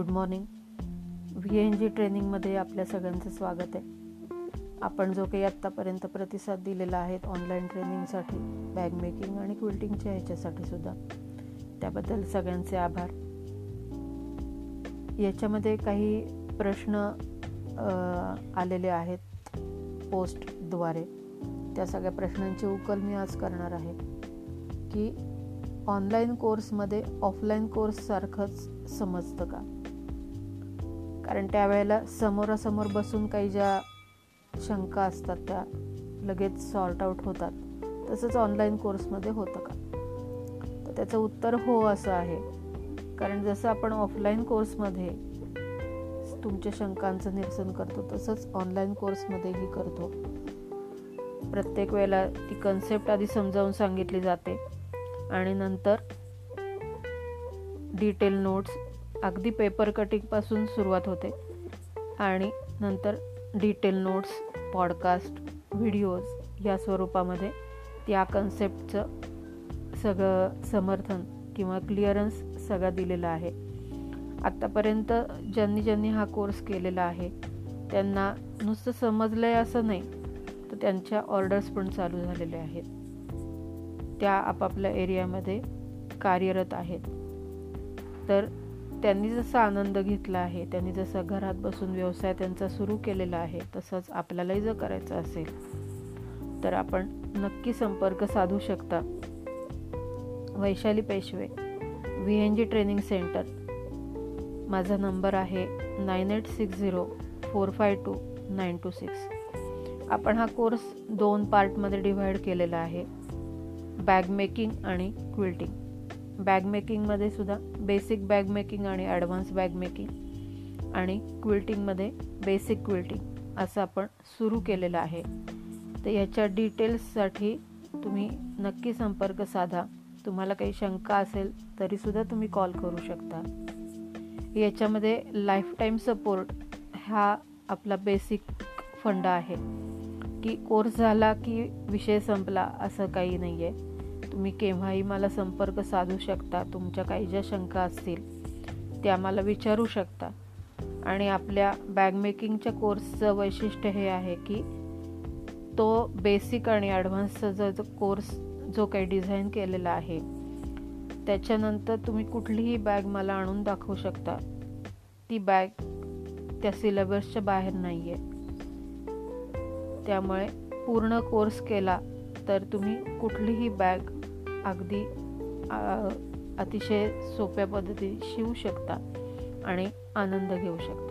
Good morning V N G ट्रेनिंगमध्ये आपल्या सगळ्यांचं स्वागत आहे आपण जो काही आत्तापर्यंत प्रतिसाद दिलेला आहे ऑनलाईन ट्रेनिंगसाठी बॅग मेकिंग आणि क्विल्टिंगच्या ह्याच्यासाठी सुद्धा त्याबद्दल सगळ्यांचे आभार याच्यामध्ये काही प्रश्न आलेले आहेत पोस्टद्वारे त्या सगळ्या प्रश्नांची उकल मी आज करणार आहे की ऑनलाईन कोर्समध्ये ऑफलाईन कोर्ससारखंच समजतं का कारण त्यावेळेला समोरासमोर बसून काही ज्या शंका असतात त्या लगेच सॉर्ट आउट होतात तसंच ऑनलाईन कोर्समध्ये होतं का तर त्याचं उत्तर हो असं आहे कारण जसं आपण ऑफलाईन कोर्समध्ये तुमच्या शंकांचं निरसन करतो तसंच ऑनलाईन कोर्समध्येही करतो प्रत्येक वेळेला ती कन्सेप्ट आधी समजावून सांगितली जाते आणि नंतर डिटेल नोट्स अगदी पेपर कटिंगपासून सुरुवात होते आणि नंतर डिटेल नोट्स पॉडकास्ट व्हिडिओज या स्वरूपामध्ये त्या कन्सेप्टचं सगळं समर्थन किंवा क्लिअरन्स सगळा दिलेला आहे आत्तापर्यंत ज्यांनी ज्यांनी हा कोर्स केलेला आहे त्यांना नुसतं समजलं आहे असं नाही तर त्यांच्या ऑर्डर्स पण चालू झालेल्या आहेत त्या आपापल्या एरियामध्ये कार्यरत आहेत तर त्यांनी जसा आनंद घेतला आहे त्यांनी जसा घरात बसून व्यवसाय त्यांचा सुरू केलेला आहे तसंच आपल्यालाही जर करायचं असेल तर आपण नक्की संपर्क साधू शकता Vaishali Peshwe V N G training centre माझा नंबर आहे nine eight six zero four five two nine two six आपण हा कोर्स दोन पार्टमध्ये डिव्हाइड केलेला आहे बॅग मेकिंग आणि क्विल्टिंग बॅग सुद्धा बेसिक बॅग मेकिंग आणि ॲडव्हान्स बॅग मेकिंग आणि क्विल्टिंगमध्ये बेसिक क्विल्टिंग असं आपण सुरू केलेलं आहे तर याच्या डिटेल्ससाठी तुम्ही नक्की संपर्क साधा तुम्हाला काही शंका असेल तरीसुद्धा तुम्ही कॉल करू शकता याच्यामध्ये लाईफटाईम सपोर्ट हा आपला बेसिक फंड आहे की कोर्स झाला की विषय संपला असं काही नाही आहे तुम्ही केव्हाही मला संपर्क साधू शकता तुमच्या काही ज्या शंका असतील त्या मला विचारू शकता आणि आपल्या बॅगमेकिंगच्या कोर्सचं वैशिष्ट्य हे आहे की तो बेसिक आणि ॲडव्हान्सचा जो जो कोर्स जो काही डिझाईन केलेला आहे त्याच्यानंतर तुम्ही कुठलीही बॅग मला आणून दाखवू शकता ती बॅग त्या सिलेबसच्या बाहेर नाही आहे त्यामुळे पूर्ण कोर्स केला तर तुम्ही कुठलीही बॅग अगदी अतिशय सोप्या पद्धती शिवू शकता आणि आनंद घेऊ शकता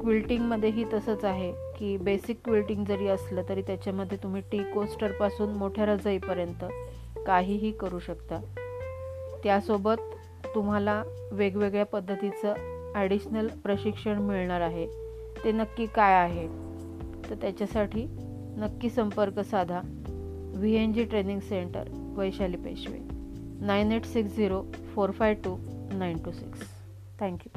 क्विल्टिंगमध्येही तसंच आहे की बेसिक क्विल्टिंग जरी असलं तरी त्याच्यामध्ये तुम्ही टी कोस्टरपासून मोठ्या रजाईपर्यंत काहीही करू शकता त्यासोबत तुम्हाला वेगवेगळ्या पद्धतीचं ॲडिशनल प्रशिक्षण मिळणार आहे ते नक्की काय आहे तर त्याच्यासाठी नक्की संपर्क साधा VNG Training Center, Vaishali Peshwe, 9860-452-926. Thank you.